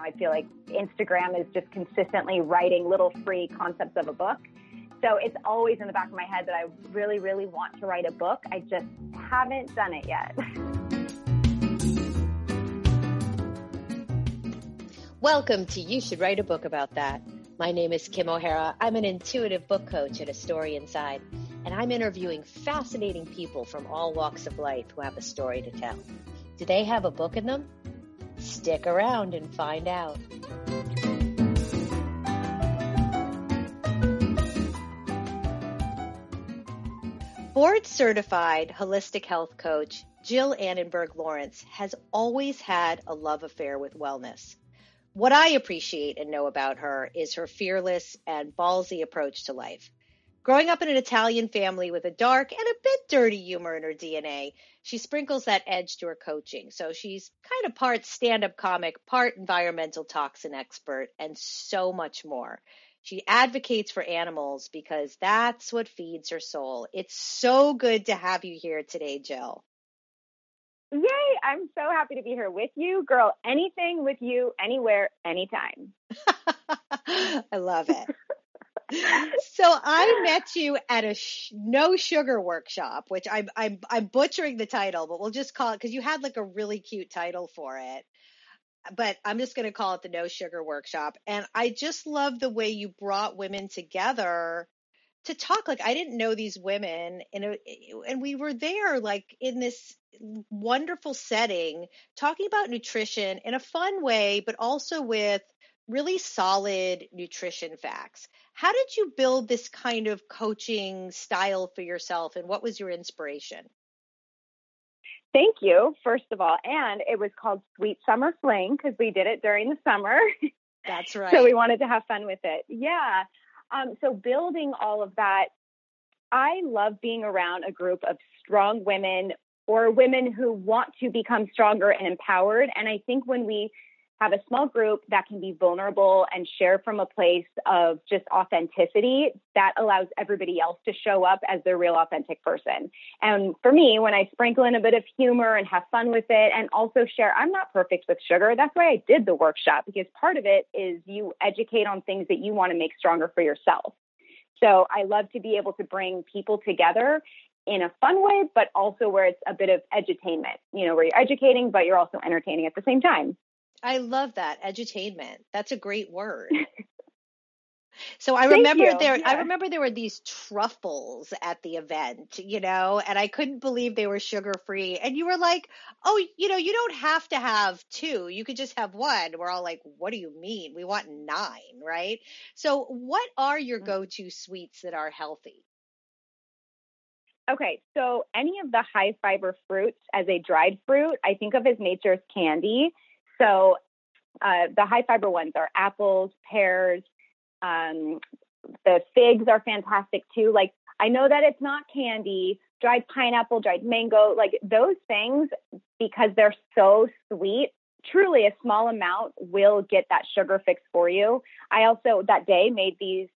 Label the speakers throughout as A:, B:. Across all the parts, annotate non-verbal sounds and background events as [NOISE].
A: know, I feel like Instagram is just consistently writing little free concepts of a book. So it's always in the back of my head that I really, really want to write a book. I just haven't done it yet. [LAUGHS]
B: Welcome to You Should Write a Book About That. My name is Kim O'Hara. I'm an intuitive book coach at A Story Inside, and I'm interviewing fascinating people from all walks of life who have a story to tell. Do they have a book in them? Stick around and find out. Board certified holistic health coach Jill Anenberg Lawrence has always had a love affair with wellness. What I appreciate and know about her is her fearless and ballsy approach to life. Growing up in an Italian family with a dark and a bit dirty humor in her DNA, she sprinkles that edge to her coaching. So she's kind of part stand up comic, part environmental toxin expert, and so much more. She advocates for animals because that's what feeds her soul. It's so good to have you here today, Jill.
A: Yay! I'm so happy to be here with you, girl. Anything with you, anywhere, anytime. [LAUGHS]
B: I love it. So I met you at a sh- no sugar workshop, which I'm I'm I'm butchering the title, but we'll just call it because you had like a really cute title for it. But I'm just going to call it the no sugar workshop, and I just love the way you brought women together to talk. Like I didn't know these women, and and we were there like in this wonderful setting, talking about nutrition in a fun way, but also with really solid nutrition facts. How did you build this kind of coaching style for yourself and what was your inspiration?
A: Thank you, first of all. And it was called Sweet Summer Fling because we did it during the summer.
B: That's right. [LAUGHS]
A: so we wanted to have fun with it. Yeah. Um, so building all of that, I love being around a group of strong women or women who want to become stronger and empowered. And I think when we have a small group that can be vulnerable and share from a place of just authenticity that allows everybody else to show up as their real authentic person. And for me, when I sprinkle in a bit of humor and have fun with it and also share, I'm not perfect with sugar. That's why I did the workshop because part of it is you educate on things that you want to make stronger for yourself. So I love to be able to bring people together in a fun way, but also where it's a bit of edutainment, you know, where you're educating, but you're also entertaining at the same time.
B: I love that edutainment. That's a great word. [LAUGHS] So I remember
A: you.
B: there
A: yeah.
B: I remember there were these truffles at the event, you know, and I couldn't believe they were sugar free. And you were like, "Oh, you know, you don't have to have two. You could just have one." We're all like, "What do you mean? We want 9, right?" So, what are your
A: Mm.
B: go-to sweets that are healthy?
A: Okay, so any of the high fiber fruits as a dried fruit, I think of as nature's candy. So uh, the high fiber ones are apples, pears, um, the figs are fantastic too. Like I know that it's not candy, dried pineapple, dried mango, like those things, because they're so sweet. Truly, a small amount will get that sugar fix for you. I also that day made these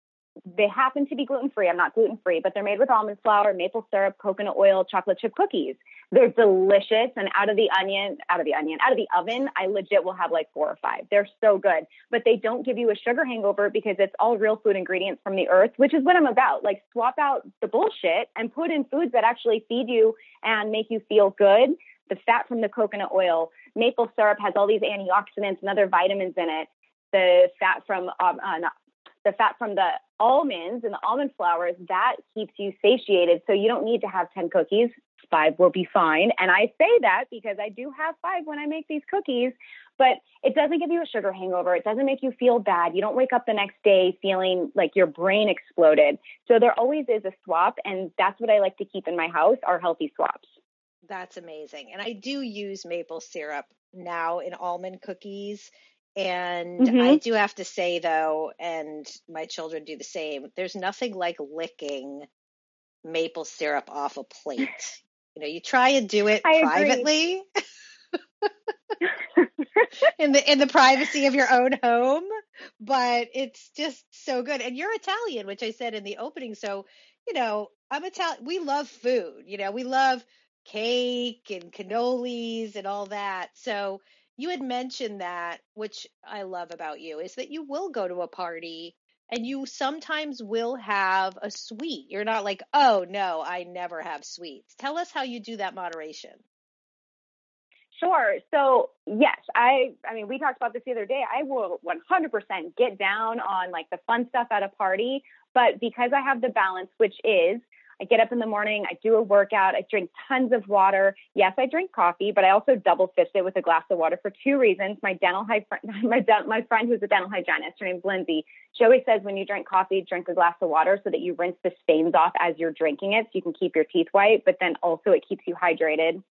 A: they happen to be gluten free. I'm not gluten free, but they're made with almond flour, maple syrup, coconut oil, chocolate chip cookies. They're delicious and out of the onion, out of the onion, out of the oven, I legit will have like four or five. They're so good, but they don't give you a sugar hangover because it's all real food ingredients from the earth, which is what I'm about. Like swap out the bullshit and put in foods that actually feed you and make you feel good. The fat from the coconut oil, maple syrup has all these antioxidants and other vitamins in it. The fat from um, uh, not, the fat from the almonds and the almond flours, that keeps you satiated. So you don't need to have 10 cookies. Five will be fine. And I say that because I do have five when I make these cookies, but it doesn't give you a sugar hangover. It doesn't make you feel bad. You don't wake up the next day feeling like your brain exploded. So there always is a swap. And that's what I like to keep in my house are healthy swaps.
B: That's amazing. And I do use maple syrup now in almond cookies. And
A: Mhm.
B: I do have to say though, and my children do the same, there's nothing like licking maple syrup off a plate. You know, you try and do it [LAUGHS]
A: I
B: privately [LAUGHS] in the in the privacy of your own home, but it's just so good. And you're Italian, which I said in the opening, so you know, I'm Italian. We love food. You know, we love cake and cannolis and all that. So you had mentioned that, which I love about you, is that you will go to a party and you sometimes will have a sweet. You're not like, oh no, I never have sweets. Tell us how you do that moderation.
A: Sure. So yes, I I mean we talked about this the other day. I will 100% get down on like the fun stuff at a party, but because I have the balance, which is I get up in the morning, I do a workout, I drink tons of water. Yes, I drink coffee, but I also double fist it with a glass of water for two reasons. My dental hy- [LAUGHS] my my friend who's a dental hygienist, her name's Lindsay. She always says when you drink coffee, drink a glass of water so that you rinse the stains off as you're drinking it, so you can keep your teeth white. But then also it keeps you hydrated.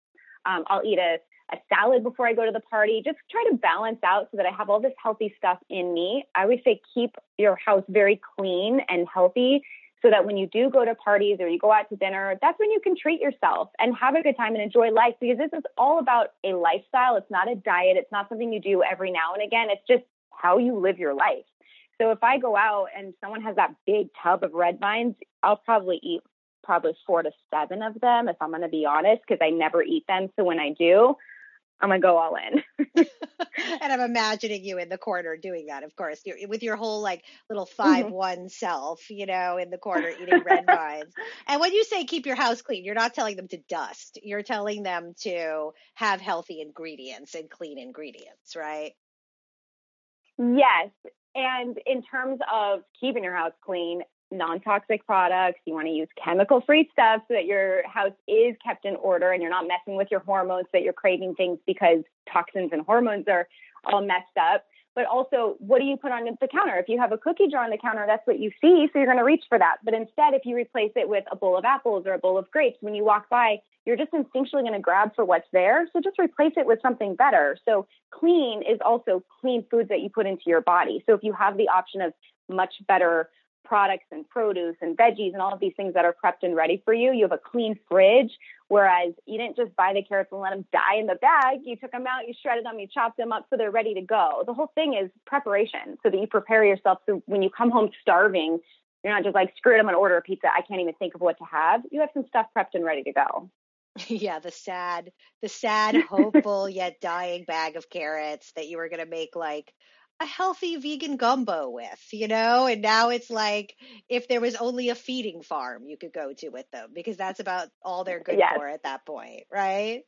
A: Um, I'll eat a a salad before I go to the party. Just try to balance out so that I have all this healthy stuff in me. I always say keep your house very clean and healthy so that when you do go to parties or you go out to dinner, that's when you can treat yourself and have a good time and enjoy life because this is all about a lifestyle. It's not a diet. It's not something you do every now and again. It's just how you live your life. So if I go out and someone has that big tub of red vines, I'll probably eat probably four to seven of them if I'm going to be honest because I never eat them. So when I do, I'm gonna go all in. [LAUGHS]
B: and I'm imagining you in the corner doing that, of course, You're, with your whole like little 5 mm-hmm. one self, you know, in the corner eating red vines. And when you say keep your house clean, you're not telling them to dust. You're telling them to have healthy ingredients and clean ingredients, right?
A: Yes. And in terms of keeping your house clean, non-toxic products. You want to use chemical-free stuff so that your house is kept in order and you're not messing with your hormones that you're craving things because toxins and hormones are all messed up. But also, what do you put on the counter? If you have a cookie jar on the counter, that's what you see, so you're going to reach for that. But instead, if you replace it with a bowl of apples or a bowl of grapes, when you walk by, you're just instinctually going to grab for what's there. So just replace it with something better. So clean is also clean foods that you put into your body. So if you have the option of much better products and produce and veggies and all of these things that are prepped and ready for you. You have a clean fridge, whereas you didn't just buy the carrots and let them die in the bag. You took them out, you shredded them, you chopped them up so they're ready to go. The whole thing is preparation so that you prepare yourself so when you come home starving, you're not just like, screw it, I'm going to order a pizza. I can't even think of what to have. You have some stuff prepped and ready to go. [LAUGHS]
B: Yeah, the sad, the sad, hopeful yet dying bag of carrots that you were going to make like a healthy vegan gumbo with, you know? And now it's like if there was only a feeding farm you could go to with them because that's about all they're good yes. for at that point, right?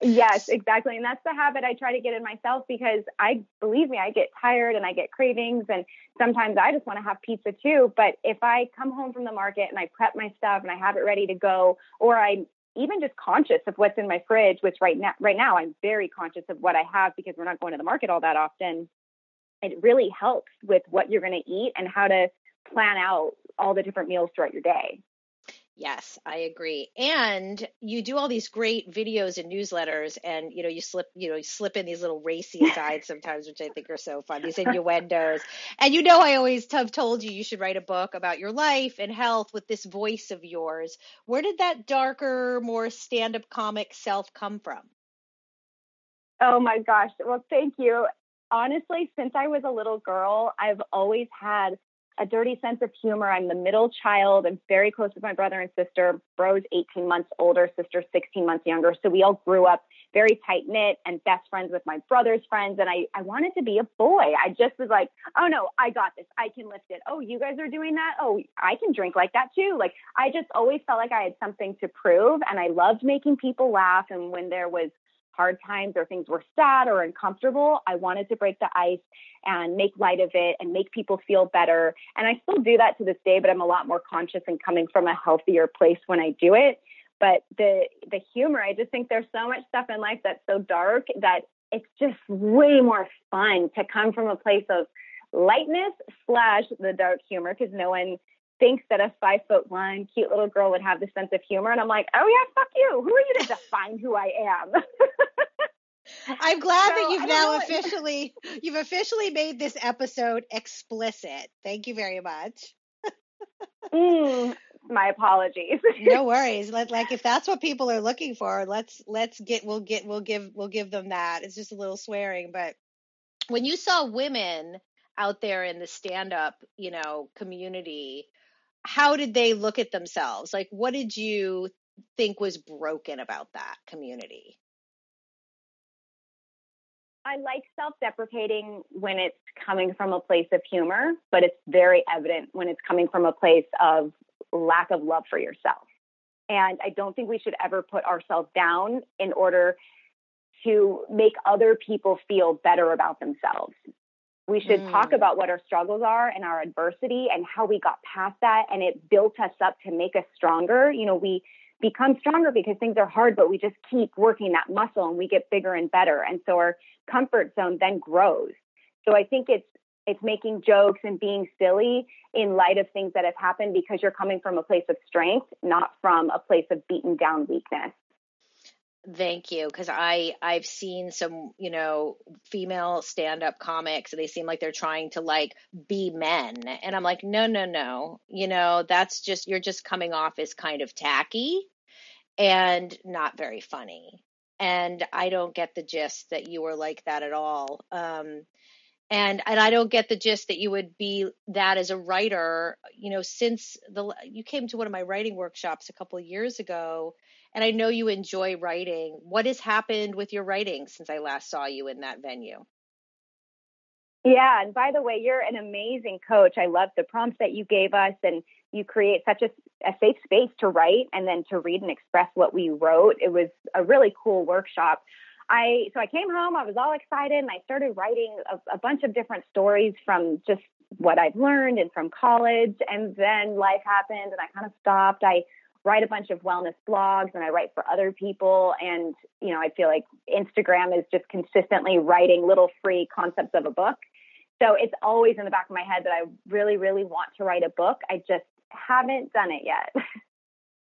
A: Yes, exactly. And that's the habit I try to get in myself because I believe me, I get tired and I get cravings and sometimes I just want to have pizza too. But if I come home from the market and I prep my stuff and I have it ready to go, or I even just conscious of what's in my fridge, which right now right now I'm very conscious of what I have because we're not going to the market all that often. It really helps with what you're going to eat and how to plan out all the different meals throughout your day.
B: Yes, I agree. And you do all these great videos and newsletters and you know you slip you know you slip in these little racy [LAUGHS] sides sometimes which I think are so fun. These innuendos. And you know I always have told you you should write a book about your life and health with this voice of yours. Where did that darker, more stand-up comic self come from?
A: Oh my gosh. Well, thank you. Honestly, since I was a little girl, I've always had a dirty sense of humor. I'm the middle child. I'm very close with my brother and sister. Bro's 18 months older, sister 16 months younger. So we all grew up very tight knit and best friends with my brother's friends. And I, I wanted to be a boy. I just was like, oh no, I got this. I can lift it. Oh, you guys are doing that. Oh, I can drink like that too. Like I just always felt like I had something to prove. And I loved making people laugh. And when there was hard times or things were sad or uncomfortable, I wanted to break the ice and make light of it and make people feel better. And I still do that to this day, but I'm a lot more conscious and coming from a healthier place when I do it. But the the humor, I just think there's so much stuff in life that's so dark that it's just way more fun to come from a place of lightness slash the dark humor because no one thinks that a five foot one cute little girl would have the sense of humor. And I'm like, oh yeah, fuck you. Who are you to define who I am? [LAUGHS]
B: I'm glad so, that you've now officially you've officially made this episode explicit. Thank you very much.
A: mm, my apologies.
B: no [LAUGHS] worries. Like if that's what people are looking for, let's let's get we'll get we'll give we'll give them that. It's just a little swearing, but when you saw women out there in the stand up, you know, community how did they look at themselves? Like, what did you think was broken about that community?
A: I like self deprecating when it's coming from a place of humor, but it's very evident when it's coming from a place of lack of love for yourself. And I don't think we should ever put ourselves down in order to make other people feel better about themselves. We should mm. talk about what our struggles are and our adversity and how we got past that. And it built us up to make us stronger. You know, we become stronger because things are hard, but we just keep working that muscle and we get bigger and better. And so our comfort zone then grows. So I think it's it's making jokes and being silly in light of things that have happened because you're coming from a place of strength, not from a place of beaten down weakness.
B: Thank you, because I I've seen some you know female stand up comics, and they seem like they're trying to like be men, and I'm like, no, no, no, you know that's just you're just coming off as kind of tacky and not very funny, and I don't get the gist that you were like that at all. Um, and and I don't get the gist that you would be that as a writer. You know, since the you came to one of my writing workshops a couple of years ago and I know you enjoy writing. What has happened with your writing since I last saw you in that venue?
A: Yeah, and by the way, you're an amazing coach. I love the prompts that you gave us, and you create such a, a safe space to write and then to read and express what we wrote. It was a really cool workshop. I so I came home, I was all excited, and I started writing a, a bunch of different stories from just what I've learned and from college. And then life happened, and I kind of stopped. I write a bunch of wellness blogs and I write for other people. And, you know, I feel like Instagram is just consistently writing little free concepts of a book. So it's always in the back of my head that I really, really want to write a book. I just haven't done it yet.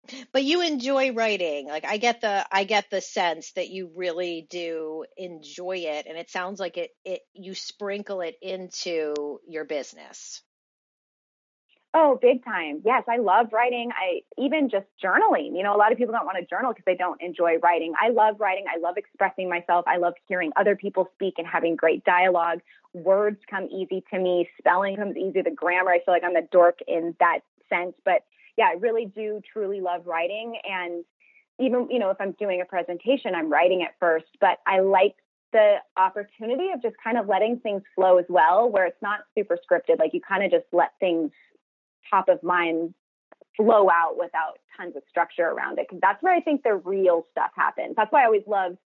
A: [LAUGHS]
B: but you enjoy writing like i get the i get the sense that you really do enjoy it and it sounds like it it you sprinkle it into your business
A: Oh, big time. Yes, I love writing. I even just journaling. You know, a lot of people don't want to journal because they don't enjoy writing. I love writing. I love expressing myself. I love hearing other people speak and having great dialogue. Words come easy to me. Spelling comes easy. The grammar, I feel like I'm a dork in that sense. But yeah, I really do truly love writing. And even, you know, if I'm doing a presentation, I'm writing it first. But I like the opportunity of just kind of letting things flow as well, where it's not super scripted. Like you kind of just let things top of mind flow out without tons of structure around it because that's where I think the real stuff happens. That's why I always love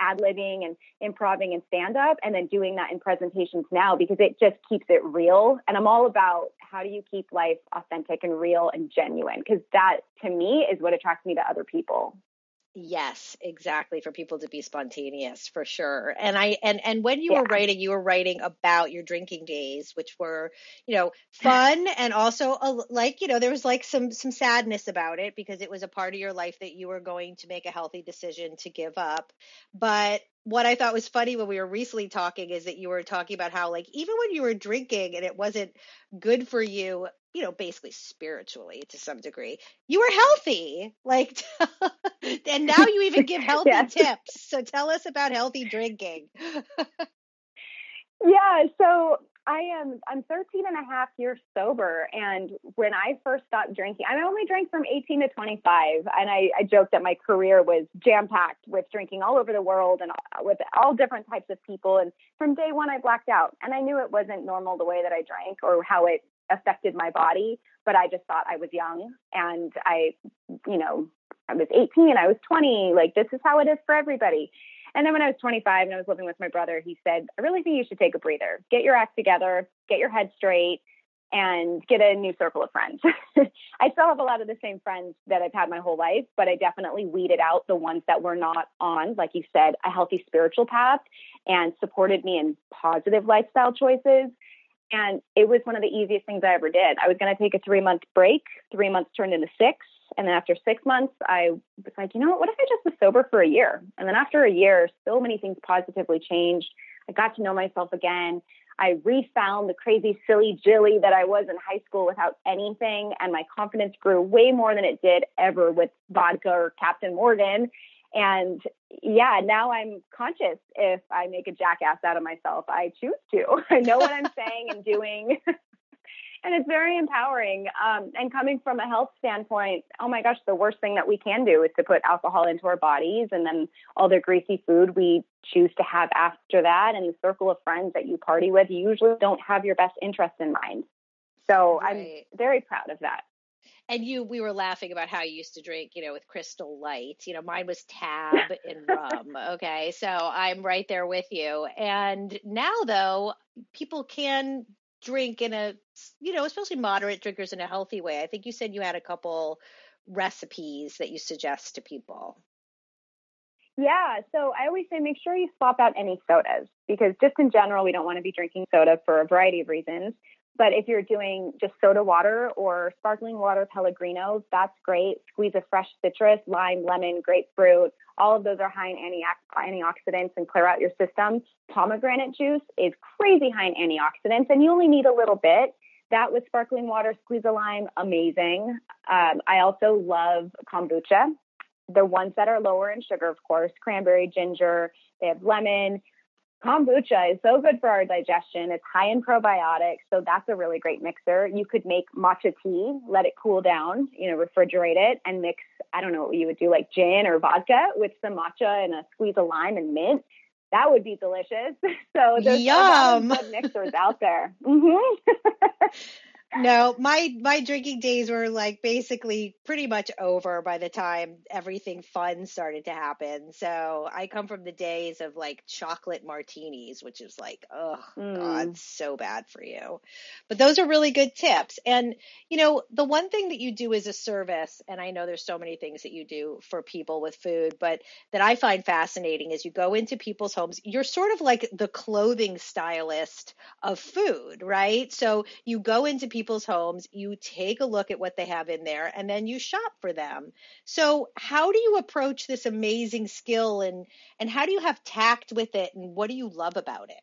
A: ad libbing and improving and stand up and then doing that in presentations now because it just keeps it real. And I'm all about how do you keep life authentic and real and genuine because that to me is what attracts me to other people.
B: Yes, exactly. For people to be spontaneous, for sure. And I and and when you yeah. were writing, you were writing about your drinking days, which were, you know, [LAUGHS] fun and also a, like you know there was like some some sadness about it because it was a part of your life that you were going to make a healthy decision to give up. But what I thought was funny when we were recently talking is that you were talking about how like even when you were drinking and it wasn't good for you, you know, basically spiritually to some degree, you were healthy. Like, [LAUGHS] and now you even give [LAUGHS] healthy yes. tips. So tell us about healthy drinking. [LAUGHS]
A: yeah. So I am, I'm 13 and a half years sober. And when I first stopped drinking, I only drank from 18 to 25. And I, I joked that my career was jam packed with drinking all over the world and uh, with all different types of people. And from day one, I blacked out. And I knew it wasn't normal the way that I drank or how it affected my body, but I just thought I was young and I, you know, I was 18, I was 20, like this is how it is for everybody. And then when I was 25 and I was living with my brother, he said, I really think you should take a breather, get your act together, get your head straight, and get a new circle of friends. [LAUGHS] I still have a lot of the same friends that I've had my whole life, but I definitely weeded out the ones that were not on, like you said, a healthy spiritual path and supported me in positive lifestyle choices and it was one of the easiest things I ever did. I was going to take a three month break. Three months turned into six. And then after six months, I was like, you know what? What if I just was sober for a year? And then after a year, so many things positively changed. I got to know myself again. I refound the crazy, silly Jilly that I was in high school without anything. And my confidence grew way more than it did ever with vodka or Captain Morgan. And yeah, now I'm conscious if I make a jackass out of myself. I choose to. [LAUGHS] I know what I'm saying and doing. [LAUGHS] and it's very empowering. Um, and coming from a health standpoint, oh my gosh, the worst thing that we can do is to put alcohol into our bodies, and then all the greasy food we choose to have after that, and the circle of friends that you party with usually don't have your best interest in mind. So right. I'm very proud of that
B: and you we were laughing about how you used to drink you know with crystal light. You know mine was tab [LAUGHS] and rum okay? So i'm right there with you. And now though people can drink in a you know especially moderate drinkers in a healthy way. I think you said you had a couple recipes that you suggest to people.
A: Yeah, so I always say make sure you swap out any sodas because just in general, we don't want to be drinking soda for a variety of reasons. But if you're doing just soda water or sparkling water Pellegrino, that's great. Squeeze a fresh citrus, lime, lemon, grapefruit. All of those are high in antioxidants and clear out your system. Pomegranate juice is crazy high in antioxidants, and you only need a little bit. That with sparkling water, squeeze a lime, amazing. Um, I also love kombucha. The ones that are lower in sugar, of course, cranberry, ginger, they have lemon. Kombucha is so good for our digestion. It's high in probiotics, so that's a really great mixer. You could make matcha tea, let it cool down, you know, refrigerate it, and mix. I don't know what you would do, like gin or vodka with some matcha and a squeeze of lime and mint. That would be delicious. [LAUGHS] So there's Yum. good mixers out there. Mm-hmm. [LAUGHS]
B: no, my my drinking days were like basically pretty much over by the time everything fun started to happen. So I come from the days of like chocolate martinis, which is like, oh mm. god, so bad for you. But those are really good tips. And you know, the one thing that you do as a service, and I know there's so many things that you do for people with food, but that I find fascinating is you go into people's homes. You're sort of like the clothing stylist of food, right? So you go into people's homes, you take a look at what they have in there, and then you shop for them. So, how do you approach this amazing skill and and how do you have tact with it and what do you love about it?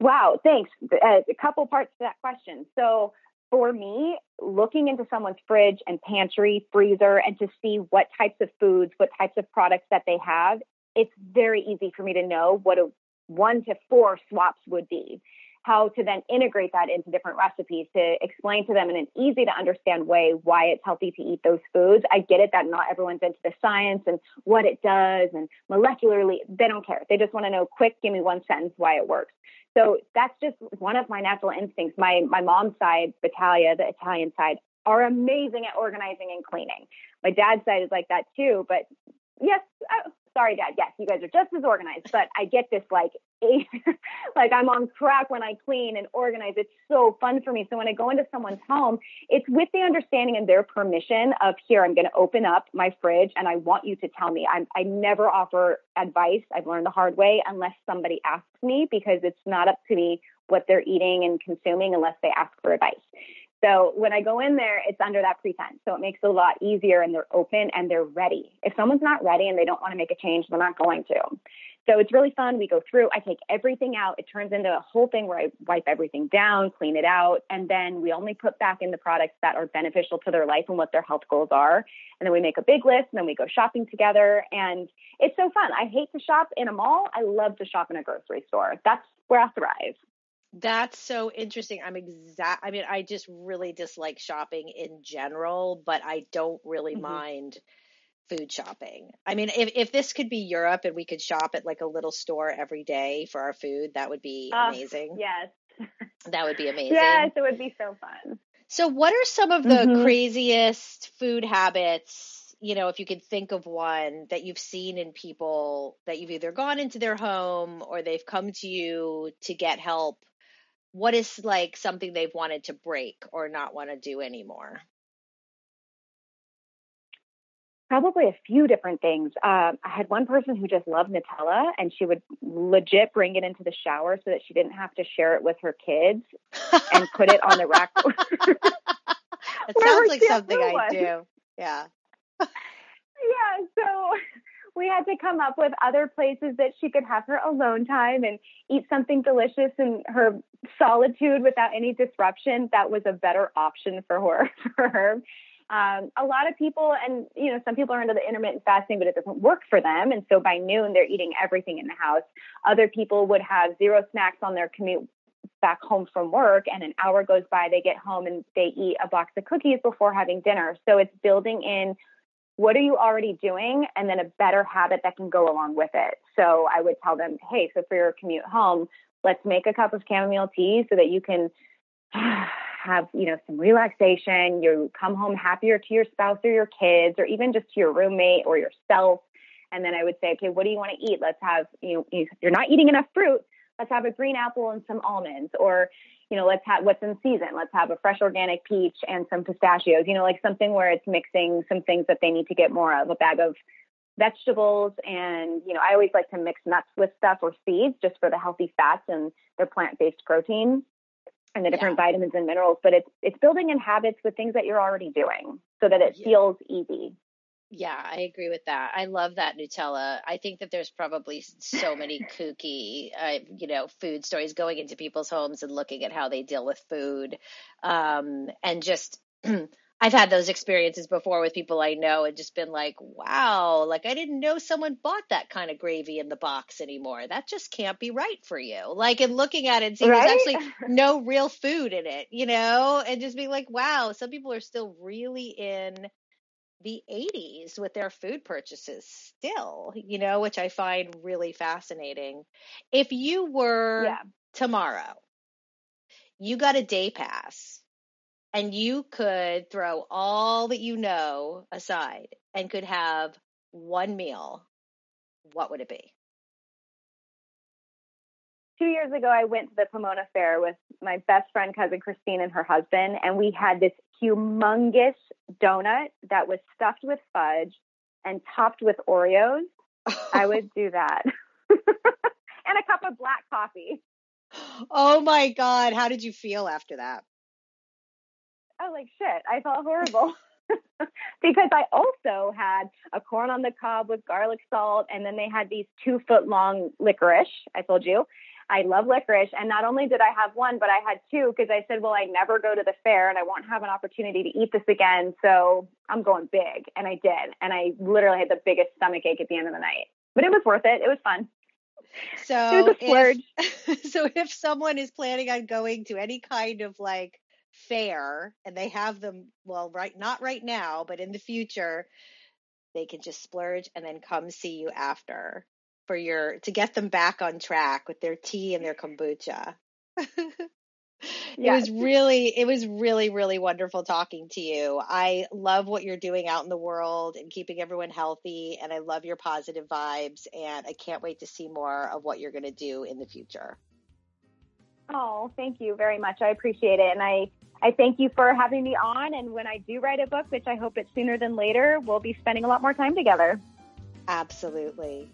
A: Wow, thanks. Uh, a couple parts to that question. So, for me, looking into someone's fridge and pantry, freezer, and to see what types of foods, what types of products that they have, it's very easy for me to know what a one to four swaps would be how to then integrate that into different recipes to explain to them in an easy to understand way why it's healthy to eat those foods. I get it that not everyone's into the science and what it does and molecularly, they don't care. They just want to know quick, give me one sentence why it works. So that's just one of my natural instincts. My my mom's side, Battaglia, the Italian side, are amazing at organizing and cleaning. My dad's side is like that too, but yes, sorry, Dad. Yes, you guys are just as organized, but I get this like, [LAUGHS] like I'm on track when I clean and organize. It's so fun for me. So when I go into someone's home, it's with the understanding and their permission of here, I'm going to open up my fridge and I want you to tell me. I'm, I never offer advice. I've learned the hard way unless somebody asks me because it's not up to me what they're eating and consuming unless they ask for advice. So when I go in there, it's under that pretense. So it makes it a lot easier and they're open and they're ready. If someone's not ready and they don't want to make a change, they're not going to. So it's really fun. We go through, I take everything out. It turns into a whole thing where I wipe everything down, clean it out, and then we only put back in the products that are beneficial to their life and what their health goals are. And then we make a big list and then we go shopping together. And it's so fun. I hate to shop in a mall. I love to shop in a grocery store. That's where I thrive.
B: That's so interesting. I'm exact. I mean, I just really dislike shopping in general, but I don't really mm-hmm. mind food shopping. I mean, if if this could be Europe and we could shop at like a little store every day for our food, that would be amazing.
A: Yes.
B: That would be [LAUGHS] amazing.
A: Yes, it would be so fun.
B: So, what are some of the mm-hmm. craziest food habits you know, if you could think of one that you've seen in people that you've either gone into their home or they've come to you to get help what is like something they've wanted to break or not want to do anymore?
A: Probably a few different things. Uh, I had one person who just loved Nutella, and she would legit bring it into the shower so that she didn't have to share it with her kids and put it on the rack. [LAUGHS]
B: it [LAUGHS] sounds like something I do. Yeah. [LAUGHS]
A: yeah. So we had to come up with other places that she could have her alone time and eat something delicious in her solitude without any disruption. That was a better option for her. [LAUGHS] For her. Um, a lot of people, and you know, some people are into the intermittent fasting, but it doesn't work for them. And so by noon, they're eating everything in the house. Other people would have zero snacks on their commute back home from work and an hour goes by, they get home and they eat a box of cookies before having dinner. So it's building in what are you already doing and then a better habit that can go along with it. So I would tell them, hey, so for your commute home, let's make a cup of chamomile tea so that you can [SIGHS] have, you know, some relaxation. You come home happier to your spouse or your kids or even just to your roommate or yourself. And then I would say, okay, what do you want to eat? Let's have, you know, you're not eating enough fruit. Let's have a green apple and some almonds or, you know, let's have what's in season. Let's have a fresh organic peach and some pistachios, you know, like something where it's mixing some things that they need to get more of a bag of vegetables. And, you know, I always like to mix nuts with stuff or seeds just for the healthy fats and their plant based protein and the different yeah. vitamins and minerals. But it's, it's building in habits with things that you're already doing so that it yeah. feels easy.
B: Yeah, I agree with that. I love that Nutella. I think that there's probably so many [LAUGHS] kooky, uh, you know, food stories going into people's homes and looking at how they deal with food, um, and just. [CLEARS THROAT] I've had those experiences before with people I know and just been like, wow, like I didn't know someone bought that kind of gravy in the box anymore. That just can't be right for you. Like, and looking at it and seeing right? there's actually [LAUGHS] no real food in it, you know, and just being like, wow, some people are still really in the 80s with their food purchases still, you know, which I find really fascinating. If you were yeah. tomorrow, you got a day pass and you could throw all that you know aside and could have one meal, what would it be?
A: Two years ago, I went to the Pomona Fair with my best friend, cousin Christine, and her husband, and we had this humongous donut that was stuffed with fudge and topped with Oreos, I would [LAUGHS] do that. [LAUGHS] and a cup of black coffee.
B: Oh my God. How did you feel after that?
A: Oh, like shit. I felt horrible. [LAUGHS] because I also had a corn on the cob with garlic salt, and then they had these two foot long licorice, I told you, I love licorice. And not only did I have one, but I had two because I said, well, I never go to the fair and I won't have an opportunity to eat this again. So I'm going big. And I did. And I literally had the biggest stomach ache at the end of the night. But it was worth it. It was fun.
B: So, if, [LAUGHS] so if someone is planning on going to any kind of like fair and they have them, well, right, not right now, but in the future, they can just splurge and then come see you after for your to get them back on track with their tea and their kombucha. [LAUGHS] It was really, it was really, really wonderful talking to you. I love what you're doing out in the world and keeping everyone healthy. And I love your positive vibes. And I can't wait to see more of what you're going to do in the future.
A: Oh, thank you very much. I appreciate it. And I, I thank you for having me on. And when I do write a book, which I hope it's sooner than later, we'll be spending a lot more time together.
B: Absolutely.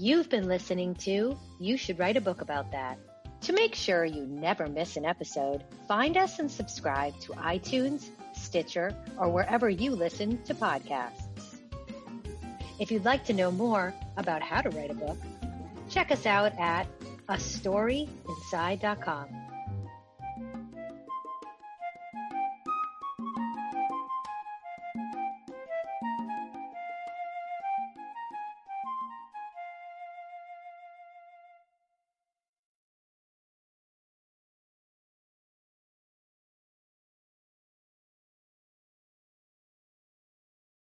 B: You've been listening to You Should Write a Book About That. To make sure you never miss an episode, find us and subscribe to iTunes, Stitcher, or wherever you listen to podcasts. If you'd like to know more about how to write a book, check us out at astoryinside.com.